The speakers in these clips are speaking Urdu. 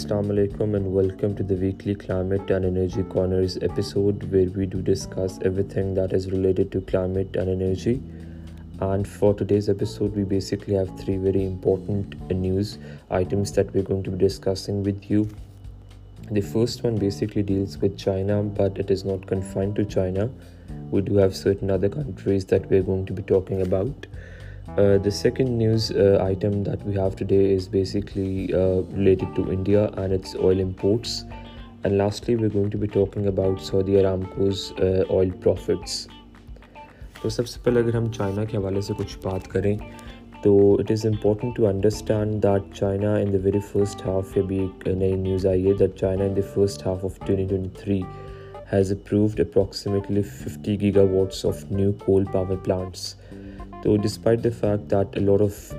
Assalamu alaikum and welcome to the weekly Climate and Energy Corners episode, where we do discuss everything that is related to climate and energy. And for today's episode, we basically have three very important news items that we're going to be discussing with you. The first one basically deals with China, but it is not confined to China. We do have certain other countries that we're going to be talking about. Uh, the second news uh, item that we have today is basically uh, related to India and its oil imports. And lastly, we're going to be talking about Saudi Aramco's uh, oil profits. تو سب سے پہلے اگر ہم چائنا کے حوالے سے کچھ بات کریں تو it is important to understand that China in the very first half یہ بھی ایک نئی نیوز آئی ہے that China in the first half of twenty twenty three has approved approximately fifty gigawatts of new coal power plants تو despite fact that of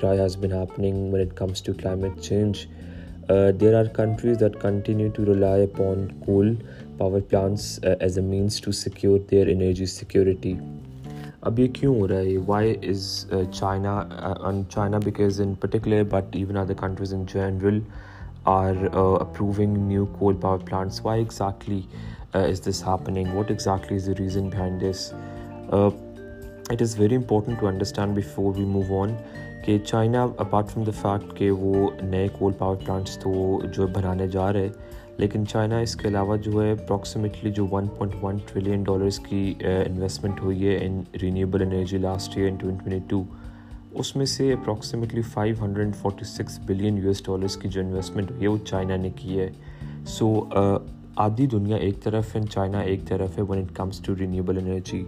cry has been happening when it comes to climate change there are countries that continue to rely upon coal power plants as a means to secure their energy security اب یہ کیوں ہو رہا ہے why is China China because in particular but even countries in general are approving new coal power plants why exactly is this happening what exactly is the reason behind this it is very important to understand before we move on کہ China apart from the fact کہ وہ نئے کول پاور پلانٹس تو جو ہے بنانے جا رہے لیکن چائنا اس کے علاوہ جو ہے اپراکسیمیٹلی جو one point one trillion dollars کی انویسٹمنٹ ہوئی ہے in renewable energy last year twenty two اس میں سے approximately five hundred forty six billion U S dollars کی جو انویسٹمنٹ ہوئی ہے وہ چائنا نے کی ہے سو آدھی دنیا ایک طرف ہے چائنا ایک طرف ہے when it comes to renewable energy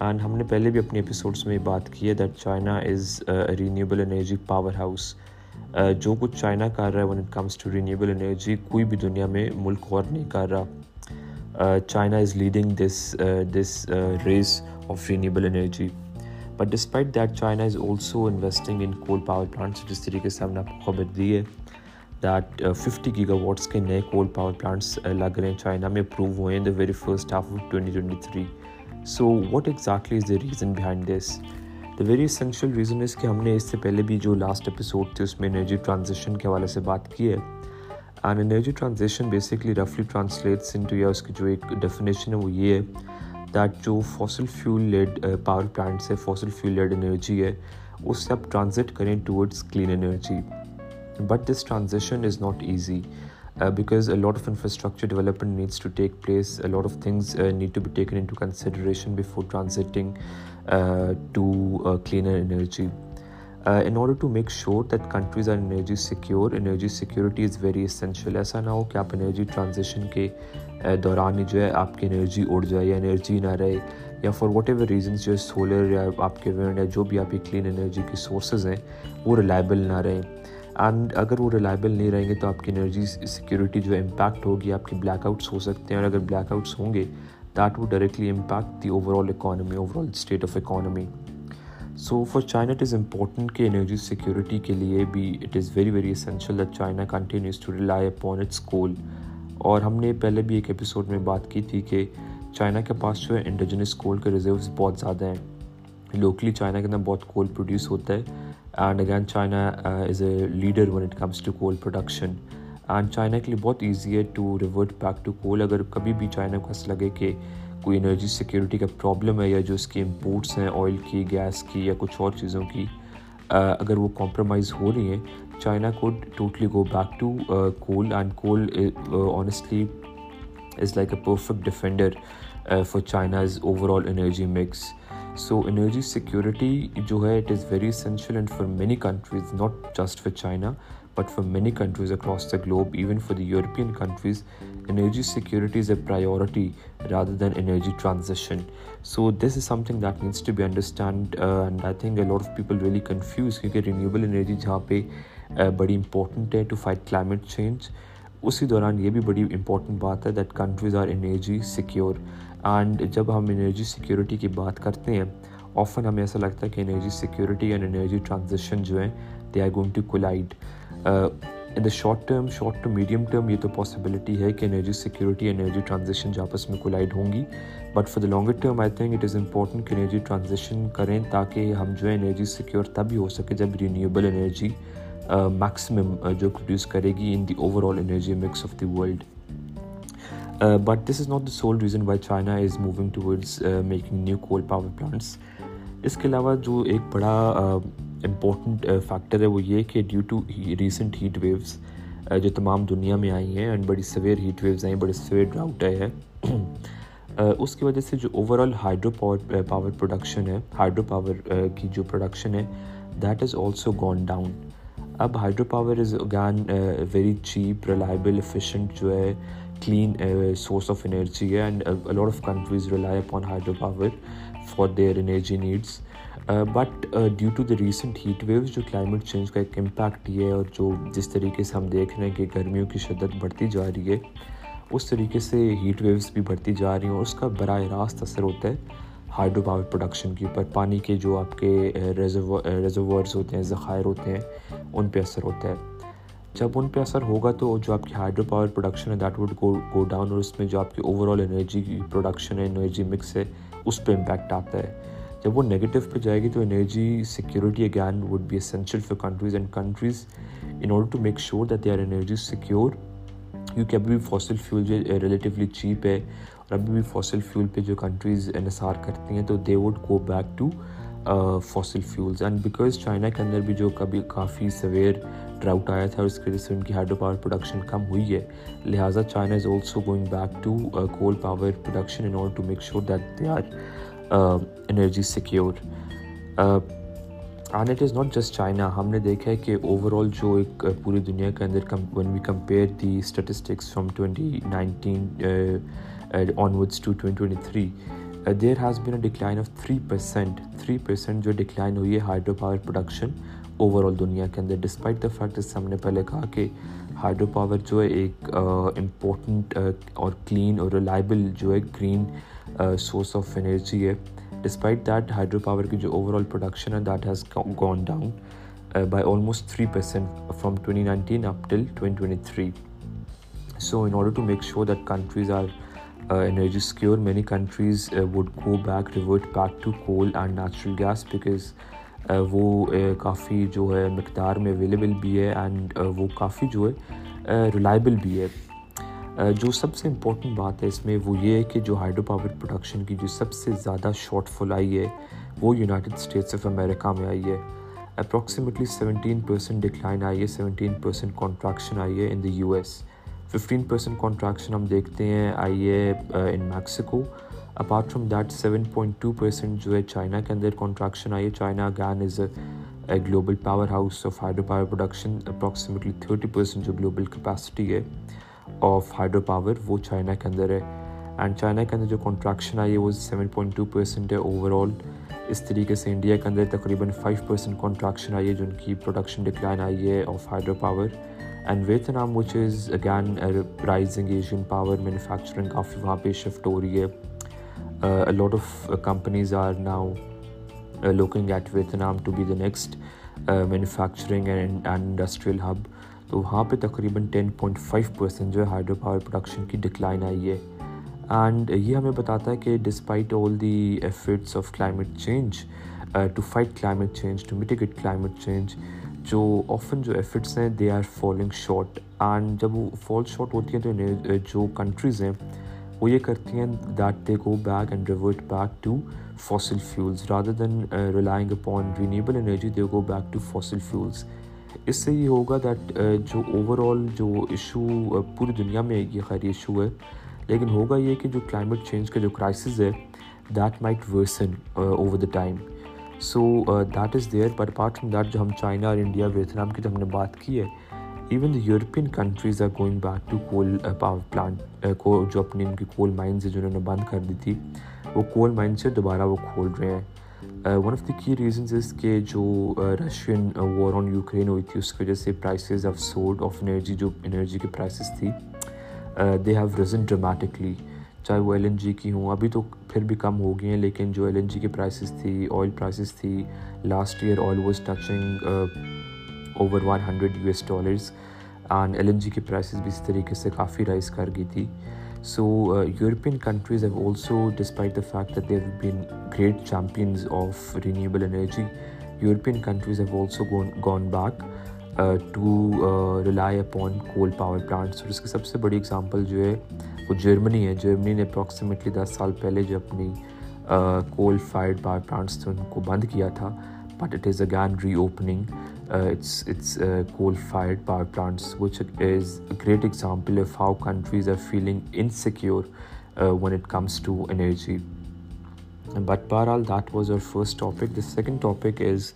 and ہم نے پہلے بھی اپنے اپیسوڈس میں بات کی ہے that China is renewable energy powerhouse جو کچھ چائنا کر رہا ہے when it comes to renewable energy کوئی بھی دنیا میں ملک اور نہیں کر رہا China is leading this this race of renewable energy but despite that China is also investing in coal power plants جس طریقے سے ہم نے آپ کو خبر دی ہے دیٹ ففٹی گیگا واٹس کے نئے کول پاور پلانٹس لگ رہے ہیں چائنا میں اپروو ہوئے ہیں the very first half of twenty twenty three so what exactly is the reason behind this the very essential reason اس کہ ہم نے اس سے پہلے بھی جو لاسٹ اپیسوڈ تھے اس میں انرجی ٹرانزیشن کے حوالے سے بات کی ہے اینڈ انرجی ٹرانزیشن بیسکلی رفلی ٹرانسلیٹس ان ٹو یا اس کی جو ایک ڈیفینیشن ہے وہ یہ ہے دیٹ جو fossil fuel led power plants ہے فاسل فیول لیڈ انرجی ہے اس سے آپ ٹرانزٹ کریں towards clean energy but this transition is not easy because lot of infrastructure development needs to take place lot of things need to be taken into consideration before ٹرانزٹنگ to energy. Energy in order to make sure that countries are energy secure energy security is very essential ایسا نہ ہو کہ آپ انرجی ٹرانزیشن کے دوران ہی جو ہے آپ کی انرجی اڑ جائے یا انرجی نہ رہے یا فار واٹ ایور ریزنس جو ہے سولر یا آپ کے ونڈ یا جو بھی آپ کی کلین انرجی کی سورسز ہیں وہ ریلائبل نہ رہیں اینڈ اگر وہ ریلائبل نہیں رہیں گے تو آپ کی انرجی سیکیورٹی جو امپیکٹ ہوگی آپ کے بلیک آؤٹس ہو سکتے ہیں اور اگر بلیک آؤٹس ہوں گے that would directly impact the overall economy overall state of economy so for China it is important کہ انرجی سیکیورٹی کے لیے بھی it is very very essential that China continues to rely upon its coal اور ہم نے پہلے بھی ایک ایپیسوڈ میں بات کی تھی کہ چائنا کے پاس جو ہے انڈیجنس کول کے ریزروس بہت زیادہ ہیں لوکلی چائنا کے اندر بہت کول پروڈیوس ہوتا ہے and again China is a leader when it comes to coal production and China کے لیے بہت ایزی ہے to revert back to coal اگر کبھی بھی چائنا کو ایسا لگے کہ کوئی انرجی سیکورٹی کا پرابلم ہے یا جو اس کی امپورٹس ہیں آئل کی گیس کی یا کچھ اور چیزوں کی اگر وہ کمپرومائز ہو رہی ہیں چائنا کو totally go back to coal and coal honestly is like a perfect defender for China's overall energy mix so energy security جو ہے it is very essential and for many countries not just for China but for many countries across the globe even for the European countries energy security is a priority rather than energy transition so this is something that means to be understand and I think a lot of people really confuse کیونکہ رینیوبل انرجی جہاں پہ بڑی امپورٹنٹ ہے ٹو فائٹ کلائمیٹ چینج اسی دوران یہ بھی بڑی امپورٹنٹ بات ہے that countries are energy secure and جب ہم انرجی سیکیورٹی کی بات کرتے ہیں آفن ہمیں ایسا لگتا ہے کہ energy security and energy transition جو ہیں they are going to collide in the short term short to medium term یہ تو پاسبلٹی ہے کہ انرجی سیکیورٹی انرجی ٹرانزیکشن جو آپس میں کولائڈ ہوں گی but for the long term I think it is important کہ انرجی ٹرانزیکشن کریں تاکہ ہم جو ہے انرجی سیکیور تب ہی ہو سکے جب رینیوبل انرجی میکسیمم جو پروڈیوس کرے گی in the overall energy mix of the world Uh, this is not the sole reason reason why China is moving uh, making new coal power plants اس کے علاوہ جو ایک بڑا امپورٹنٹ فیکٹر ہے وہ یہ کہ due to recent heat waves جو تمام دنیا میں آئی ہیں اینڈ بڑی سویر ہیٹ ویوز آئیں بڑے سویر ڈراؤٹ آئے ہیں اس کی وجہ سے جو overall hydro power power production ہے ہائیڈرو پاور کی جو پروڈکشن ہے that is also gone down اب hydro power is again very cheap reliable efficient جو ہے کلین سورس آف انرجی ہے and a lot of countries rely up hydro power for their energy needs but due to the recent heat waves جو کلائمیٹ چینج کا ایک امپیکٹ یہ ہے اور جو جس طریقے سے ہم دیکھ رہے ہیں کہ گرمیوں کی شدت بڑھتی جا رہی ہے اس طریقے سے ہیٹ ویوز بھی بڑھتی جا رہی ہیں اور اس کا براہ راست اثر ہوتا ہے ہائیڈرو پاور پروڈکشن کے اوپر پانی کے جو آپ کے ریزرورز ہوتے ہیں ذخائر ہوتے ہیں ان پہ اثر ہوتا ہے جب ان پہ اثر ہوگا تو جو آپ کی ہائیڈرو پاور پروڈکشن ہے دیٹ وڈ گو ڈاؤن اور اس میں جو آپ کی اوور آل انرجی پروڈکشن ہے انرجی مکس ہے اس پہ امپیکٹ آتا ہے جب وہ نگیٹو پہ جائے گی تو energy security again would be essential for countries and countries in order to make sure that they are energy secure کیونکہ ابھی بھی فاسل فیول جو ریلیٹیولی چیپ ہے اور ابھی بھی فاسل فیول پہ جو کنٹریز انحصار کرتی ہیں تو they would go back to fossil fuels and because China کے اندر بھی جو کبھی کافی سویر ڈراؤٹ آیا تھا اور اس کی وجہ سے ان کی ہائیڈرو پاور پروڈکشن کم ہوئی ہے لہٰذا China is also going back to coal power production in order to make sure that they are energy secure it is not just China ہم نے دیکھا ہے کہ اوور آل جو ایک uh, پوری دنیا کے اندر when we compare the statistics from twenty twenty three there has been a decline of three percent percent three جو ڈکلائن ہوئی ہے hydro power production overall دنیا کے اندر ڈسپائٹ دا فیکٹ جس سے ہم نے پہلے کہا کہ ہائیڈرو پاور جو ہے ایک امپورٹنٹ uh, uh, اور کلین اور ریلائبل جو ہے گرین سورس آف انرجی ہے ڈسپائٹ دیٹ ہائیڈرو پاور کی جو اوور آل پروڈکشن ہے that has gone down by almost three percent from twenty nineteen up till twenty twenty three so in order to make sure that countries are energy secure many countries would go back revert back to coal and natural gas because وہ کافی جو ہے مقدار میں اویلیبل بھی ہے اینڈ وہ کافی جو ہے ریلائبل بھی ہے جو سب سے امپورٹنٹ بات ہے اس میں وہ یہ ہے کہ جو ہائیڈرو پاور پروڈکشن کی جو سب سے زیادہ شارٹ فل آئی ہے وہ یونائٹڈ اسٹیٹس آف امریکہ میں آئی ہے اپروکسیمیٹلی سیونٹین پرسینٹ ڈکلائن آئی ہے سیونٹین پرسینٹ کانٹریکشن آئی ہے in the U S fifteen percent contraction ہم دیکھتے ہیں آئی ہے in Mexico apart from that seven point two percent جو ہے چائنا کے اندر کانٹریکشن آئی ہے China again is a global powerhouse of hydro power production approximately thirty percent جو گلوبل کیپیسٹی ہے آف ہائیڈرو پاور وہ چائنا کے اندر ہے اینڈ چائنا کے اندر جو کانٹریکشن آئی ہے وہ سیون پوائنٹ ٹو پرسینٹ ہے اوور آل اس طریقے سے انڈیا کے اندر تقریباً فائیو پرسینٹ کانٹریکشن آئی ہے جن کی پروڈکشن ڈکلائن آئی ہے of hydro power and Vietnam which is again rising Asian power manufacturing کافی وہاں پہ شفٹ ہو رہی ہے lot of companies are now looking at Vietnam to be the next manufacturing industrial hub وہاں پہ تقریباً ٹین پوائنٹ فائیو پرسینٹ جو ہے ہائیڈرو پاور پروڈکشن کی ڈکلائن آئی ہے اینڈ یہ ہمیں بتاتا ہے کہ despite all the efforts of climate change to fight climate change to mitigate climate change جو آفن جو ایفٹس ہیں they are falling short and جب وہ فال شارٹ ہوتی ہیں تو uh, جو کنٹریز ہیں وہ یہ کرتی ہیں that they go back and revert back to fossil fuels rather than relying upon renewable energy they go back to fossil fuels اس سے یہ ہوگا دیٹ uh, جو اوور آل جو ایشو uh, پوری دنیا میں یہ خیر ایشو ہے لیکن ہوگا یہ کہ جو کلائمیٹ چینج کا جو کرائسز ہے that might worsen over the time so that is there per apart from that جو ہم چائنا اور انڈیا ویتنام کی جو ہم نے بات کی ہے even European countries are going back to coal power plant کو جو اپنی ان کی کول مائنز ہیں جنہوں نے بند کر دی تھی وہ کول مائن سے دوبارہ وہ کھول رہے ہیں one of the key reasons کہ جو رشین وار آن یوکرین ہوئی تھی اس کی وجہ سے prices of sort of energy جو انرجی کی پرائسیز تھی دے ہیو ریزن ڈرامیٹکلی چاہے وہ ایل این جی کی ہوں ابھی تو پھر بھی کم ہو گئی ہیں لیکن جو ایل این جی کی پرائسیز تھی آئل پرائسیز تھی last year oil was touching over one hundred U S dollars and L N G کی پرائسز بھی اس طریقے سے کافی رائز کر گئی تھی so European countries have also despite the fact that been great champions of renewable energy European countries have also gone back to rely upon coal power plants اور اس کی سب سے بڑی اگزامپل جو ہے وہ جرمنی ہے جرمنی نے اپراکسیمیٹلی دس سال پہلے جو اپنی کول فائرڈ پاور پلانٹس تھے ان کو بند کیا تھا but it is again reopening coal fired power plants which is great example feeling insecure when it comes to energy but for all that was our first topic the second topic is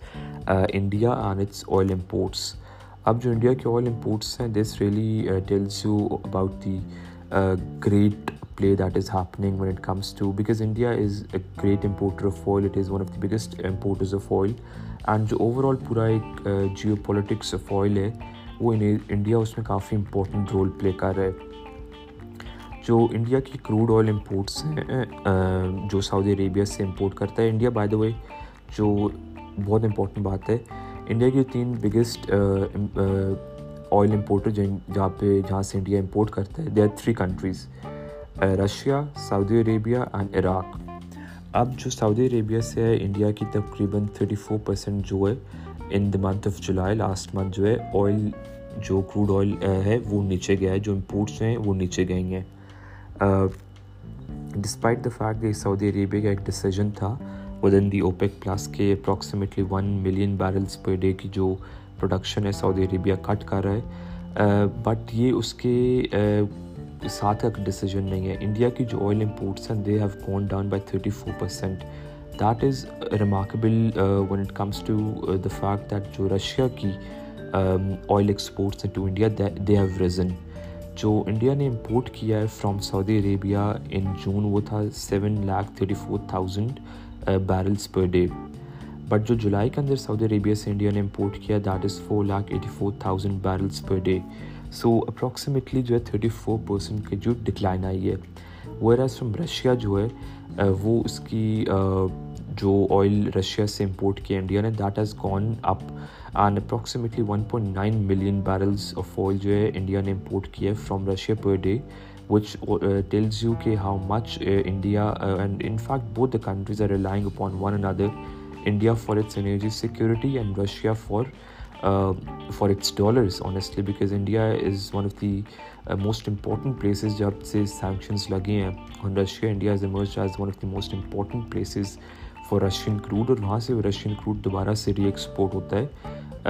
India and its oil imports اب جو انڈیا کے آئل امپورٹس ہیں this really tells you about the great play that is happening when it comes to because India is a great importer of oil it is one of the biggest importers of oil and جو اوور آل پورا ایک جیو پولیٹکس آف آئل ہے وہ انڈیا اس میں کافی امپورٹنٹ رول پلے کر رہا ہے جو انڈیا کی کروڈ آئل امپورٹس ہیں جو سعودی عربیہ سے امپورٹ کرتا ہے انڈیا بائی دا وے جو بہت امپورٹنٹ بات ہے انڈیا کی تین بگیسٹ آئل امپورٹر جہاں پہ جہاں سے انڈیا امپورٹ کرتا ہے they are three countries Russia Saudi Arabia and Iraq اب جو سعودی عربیہ سے ہے انڈیا کی تقریباً تھرٹی فور پرسینٹ جو ہے in the month of July last month جو ہے آئل جو کروڈ آئل ہے وہ نیچے گیا ہے جو امپورٹس ہیں وہ نیچے گئی ہیں ڈسپائٹ دا فیکٹ کہ سعودی عربیہ کا ایک ڈیسیجن تھا with in the OPEC plus کے approximately one million barrels per day کی جو پروڈکشن ہے سعودی عربیہ کٹ کر رہا ہے بٹ یہ اس کے ساتھ کا ڈیسیجن نہیں ہے انڈیا کی جو آئل امپورٹس ہیں they have gone down by thirty four percent that is remarkable when it comes to the fact that جو رشیا کی آئل ایکسپورٹس ہیں to India they have risen جو انڈیا نے امپورٹ کیا ہے from Saudi Arabia in June وہ تھا seven lakh thirty four thousand barrels per day but جو جولائی کے اندر سعودی عربیہ سے انڈیا نے امپورٹ کیا that is four lakh eighty four thousand barrels per day so approximately جو ہے تھرٹی فور پرسینٹ کی جو ڈکلائن آئی ہے ویر ایز فرام رشیا جو ہے وہ اس کی جو آئل رشیا سے امپورٹ کیا انڈیا نے that has gone up and approximately one point nine million barrels of oil جو ہے انڈیا نے امپورٹ کیا ہے from Russia per day which tells you کہ how much India and in fact بہت the countries are relying upon one and other India for its energy security and Russia for for its dollars honestly because India is one of the most important places جب سے سینکشنز لگے ہیں on Russia India is as one of the most important places for Russian crude اور وہاں سے وہ رشین کروڈ دوبارہ سے ری ایکسپورٹ ہوتا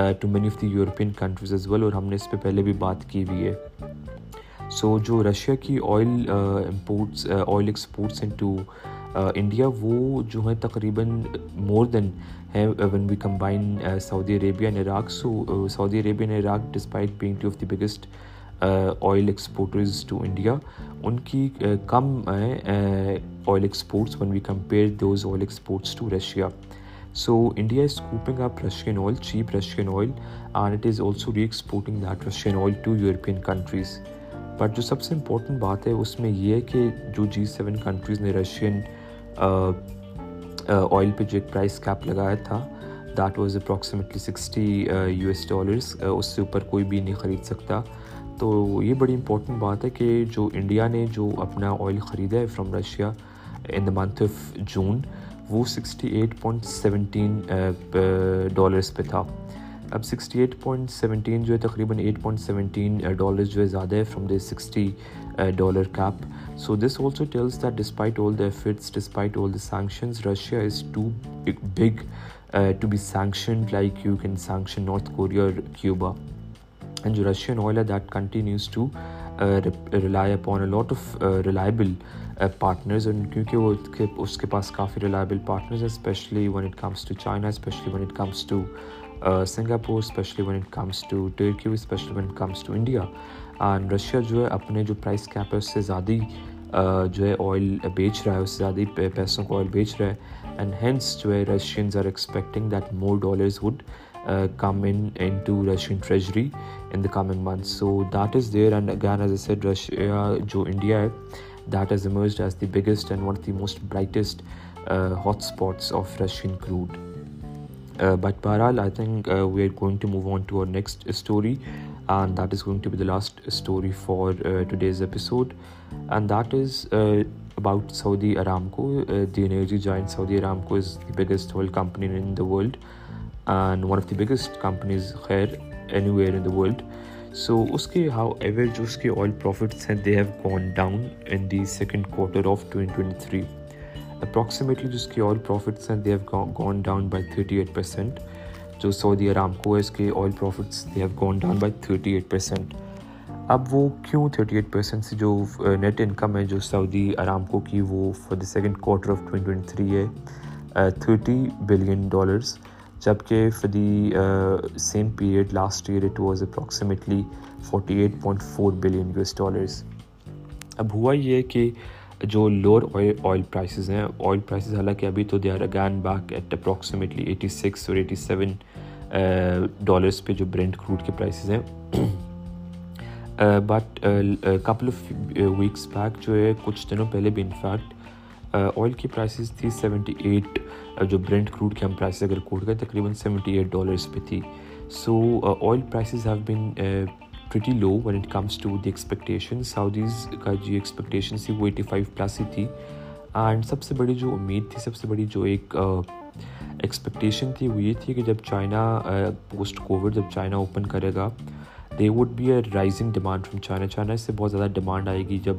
ہے to many of the European countries as well اور ہم نے اس پہ پہلے بھی بات کی ہوئی ہے سو جو رشیا کی oil imports oil exports into India وہ جو ہیں تقریباً مور دین ہے when we combine Saudi Arabia and Iraq so Saudi Arabia and Iraq despite being two of the biggest oil exporters to India ان کی کم ہیں oil exports when we compare those oil exports to Russia so India is coping up Russian oil cheap Russian oil and it is also re exporting that Russian oil to European countries but جو سب سے امپورٹنٹ بات ہے اس میں یہ ہے کہ جو جی سیون کنٹریز نے رشین آئل پہ جو ایک پرائز کیپ لگایا تھا that was approximately sixty U S dollars اس سے اوپر کوئی بھی نہیں خرید سکتا تو یہ بڑی امپورٹنٹ بات ہے کہ جو انڈیا نے جو اپنا آئل خریدا ہے from Russia in the month of June وہ sixty eight point seventeen dollars پہ تھا اب سکسٹی ایٹ پوائنٹ سیونٹین جو ہے تقریباً ایٹ پوائنٹ سیونٹین ڈالرس جو ہے زیادہ ہے from the sixty dollar cap so this also tells to be sanction North Korea اور کیوبا جو رشین آئل ہے لاٹ آف ریلائبل کیونکہ اس کے پاس کافی ریلائبل سنگاپوری ون اٹ کمس ٹو ٹرکیشلی اینڈ رشیا جو ہے اپنے جو پرائس کیپ ہے اس سے زیادہ جو ہے آئل بیچ رہا ہے اس سے زیادہ پیسوں کو آئل بیچ رہا ہے اینڈ ہینس جو ہے Russians are expecting that more dollars would come into Russian treasury in the coming month so that is there and again as a Russia جو انڈیا ہے that is emerged as the biggest and one of the most brightest hot spots of Russian crude but بہرحال I think we are going to move on to over next story and that is going last story for two days update and that is about Saudi Aramco the energy giant Saudi Aramco is biggest companies اس کے سیکنڈ کوئی تھرٹی ایٹ پر جو سعودی ارامکو کو ہے اس کے oil profits they have gone down by thirty eight percent اب وہ کیوں تھرٹی ایٹ پرسینٹ سے جو نیٹ انکم ہے جو سعودی ارامکو کو کی وہ for the second quarter of twenty twenty three ہے تھرٹی بلین ڈالرس جبکہ for the same period last year it was approximately forty eight point four billion U S dollars اب ہوا یہ کہ جو لوور آئل پرائسز ہیں آئل پرائسز حالانکہ ابھی تو they are again back at approximately eighty six اور ایٹی سیون ڈالرس پہ جو برینڈ کروڈ کے پرائسز ہیں but couple of weeks back جو ہے کچھ دنوں پہلے بھی انفیکٹ آئل uh, کی پرائسز تھی سیونٹی ایٹ uh, جو برینڈ کروڈ کے ہم پرائسز اگر کوٹ گئے تقریباً سیونٹی ایٹ ڈالرس پہ تھی so oil prices have been pretty low when it comes to the expectation Saudis کا جو ایکسپیکٹیشن تھی وہ ایٹی فائیو پلس ہی تھی اینڈ سب سے بڑی جو امید تھی سب سے بڑی جو ایک ایکسپیکٹیشن تھی وہ یہ تھی کہ جب چائنا پوسٹ کووڈ جب چائنا اوپن کرے گا they would be a rising demand from China China اس سے بہت زیادہ ڈیمانڈ آئے گی جب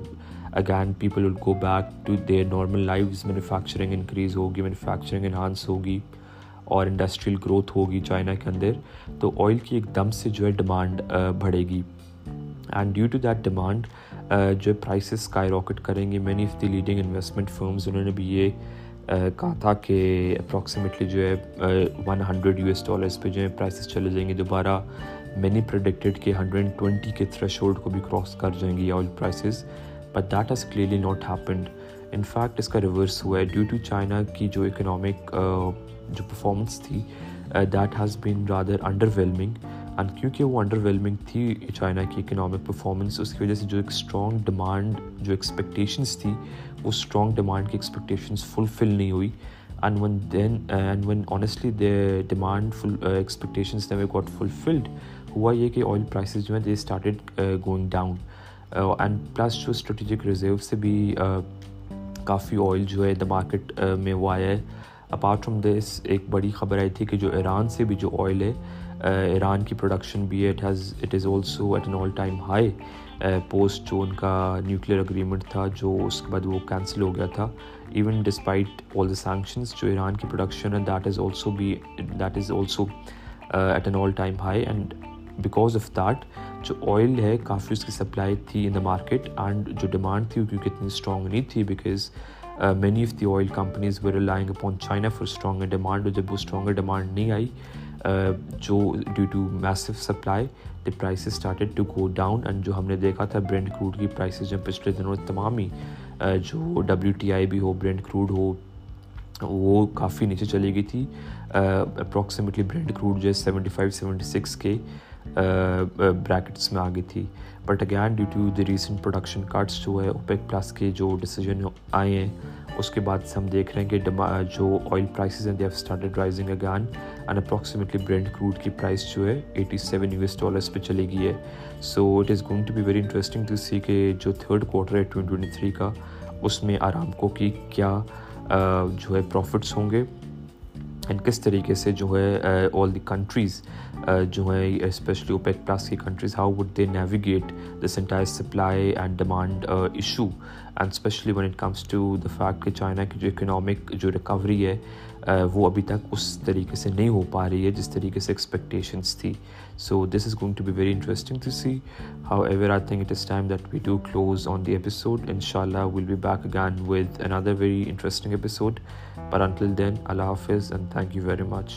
again people will go back to their normal life manufacturing increase ہوگی مینوفیکچرنگ انہانس ہوگی اور انڈسٹریل گروتھ ہوگی چائنا کے اندر تو آئل کی ایک دم سے جو ہے ڈیمانڈ بڑھے گی and due to that demand جو پرائسز اسکائی راکٹ کریں گے many of leading investment firms انہوں نے بھی یہ کہا تھا کہ اپراکسیمیٹلی جو ہے one hundred U S dollars پہ جو ہے پرائسز چلے جائیں گے دوبارہ مینی پروڈکٹیڈ کہ ہنڈریڈ اینڈ کے تھریش ہولڈ کو بھی کراس کر جائیں گی oil prices but that has clearly not happened in fact اس کا ریورس ہوا ہے ڈیو ٹو چائنا کی جو اکنامک جو پرفارمنس تھی that has been rather underwhelming and کیونکہ وہ انڈر ویلمنگ تھی چائنا کی اکنامک پرفارمنس اس کی وجہ سے جو ایک اسٹرانگ ڈیمانڈ جو ایکسپیکٹیشنس تھی وہ اسٹرانگ ڈیمانڈ کی ایکسپیکٹیشنس فلفل نہیں ہوئی and when then and when honestly they demand full expectations نے گاٹ فلفلڈ ہوا یہ کہ آئل پرائسیز جو ہیں they started going down and plus جو اسٹریٹجک ریزرو سے بھی uh, کافی آئل جو ہے دا مارکیٹ uh, میں وہ آیا ہے اپارٹ فرام دس ایک بڑی خبر آئی تھی کہ جو ایران سے بھی جو آئل ہے ایران کی پروڈکشن بھی ہے it has it is also at an all time high post جو ان کا نیوکلیئر اگریمنٹ تھا جو اس کے بعد وہ کینسل ہو گیا تھا even despite all the sanctions جو ایران کی پروڈکشن ہے that that that is is also also at an all time high and because of جو آئل ہے کافی اس کی سپلائی تھی ان دا مارکیٹ اینڈ جو ڈیمانڈ تھی وہ کیونکہ اتنی اسٹرانگ نہیں تھی because many of the oil companies lying China for strong demand اور جب وہ اسٹرانگ ڈیمانڈ نہیں آئی جو due to massive supply the prices started to go down and جو ہم نے دیکھا تھا برینڈ کروڈ کی پرائسز جب پچھلے دنوں تمام ہی جو ڈبلیو ٹی آئی بھی ہو برینڈ کروڈ ہو وہ کافی نیچے چلی گئی تھی اپروکسیمیٹلی برینڈ کروڈ جو ہے سیونٹی فائیو سیونٹی سکس کے بریکٹس میں آ گئی تھی but again due to the recent production cuts جو ہے اوپیک پلس کے جو ڈیسیجن آئے ہیں اس کے بعد سے ہم دیکھ رہے ہیں کہ ڈما جو oil prices have started rising again and approximately Brent crude کی پرائز جو ہے eighty seven U S dollars پہ چلی گئی ہے so it is going to be very interesting to see کہ جو تھرڈ کوارٹر ہے ٹوئنٹی ٹوئنٹی تھری کا اس میں آرام کو کی کیا جو ہے پروفٹس ہوں گے اینڈ کس طریقے سے جو ہے آل دی کنٹریز جو ہیں اسپیشلی اوپیک پلاس کی countries how would they navigate this entire supply and demand issue and especially when it comes to the fact کہ چائنا کی جو اکنامک جو ریکوری ہے وہ ابھی تک اس طریقے سے نہیں ہو پا رہی ہے جس طریقے سے ایکسپیکٹیشنس تھی so this is going to be very interesting to see however I think it is time that we do close on the episode ان شاء اللہ will be back again with another very interesting episode پر انٹل دین اللہ حافظ and thank you very much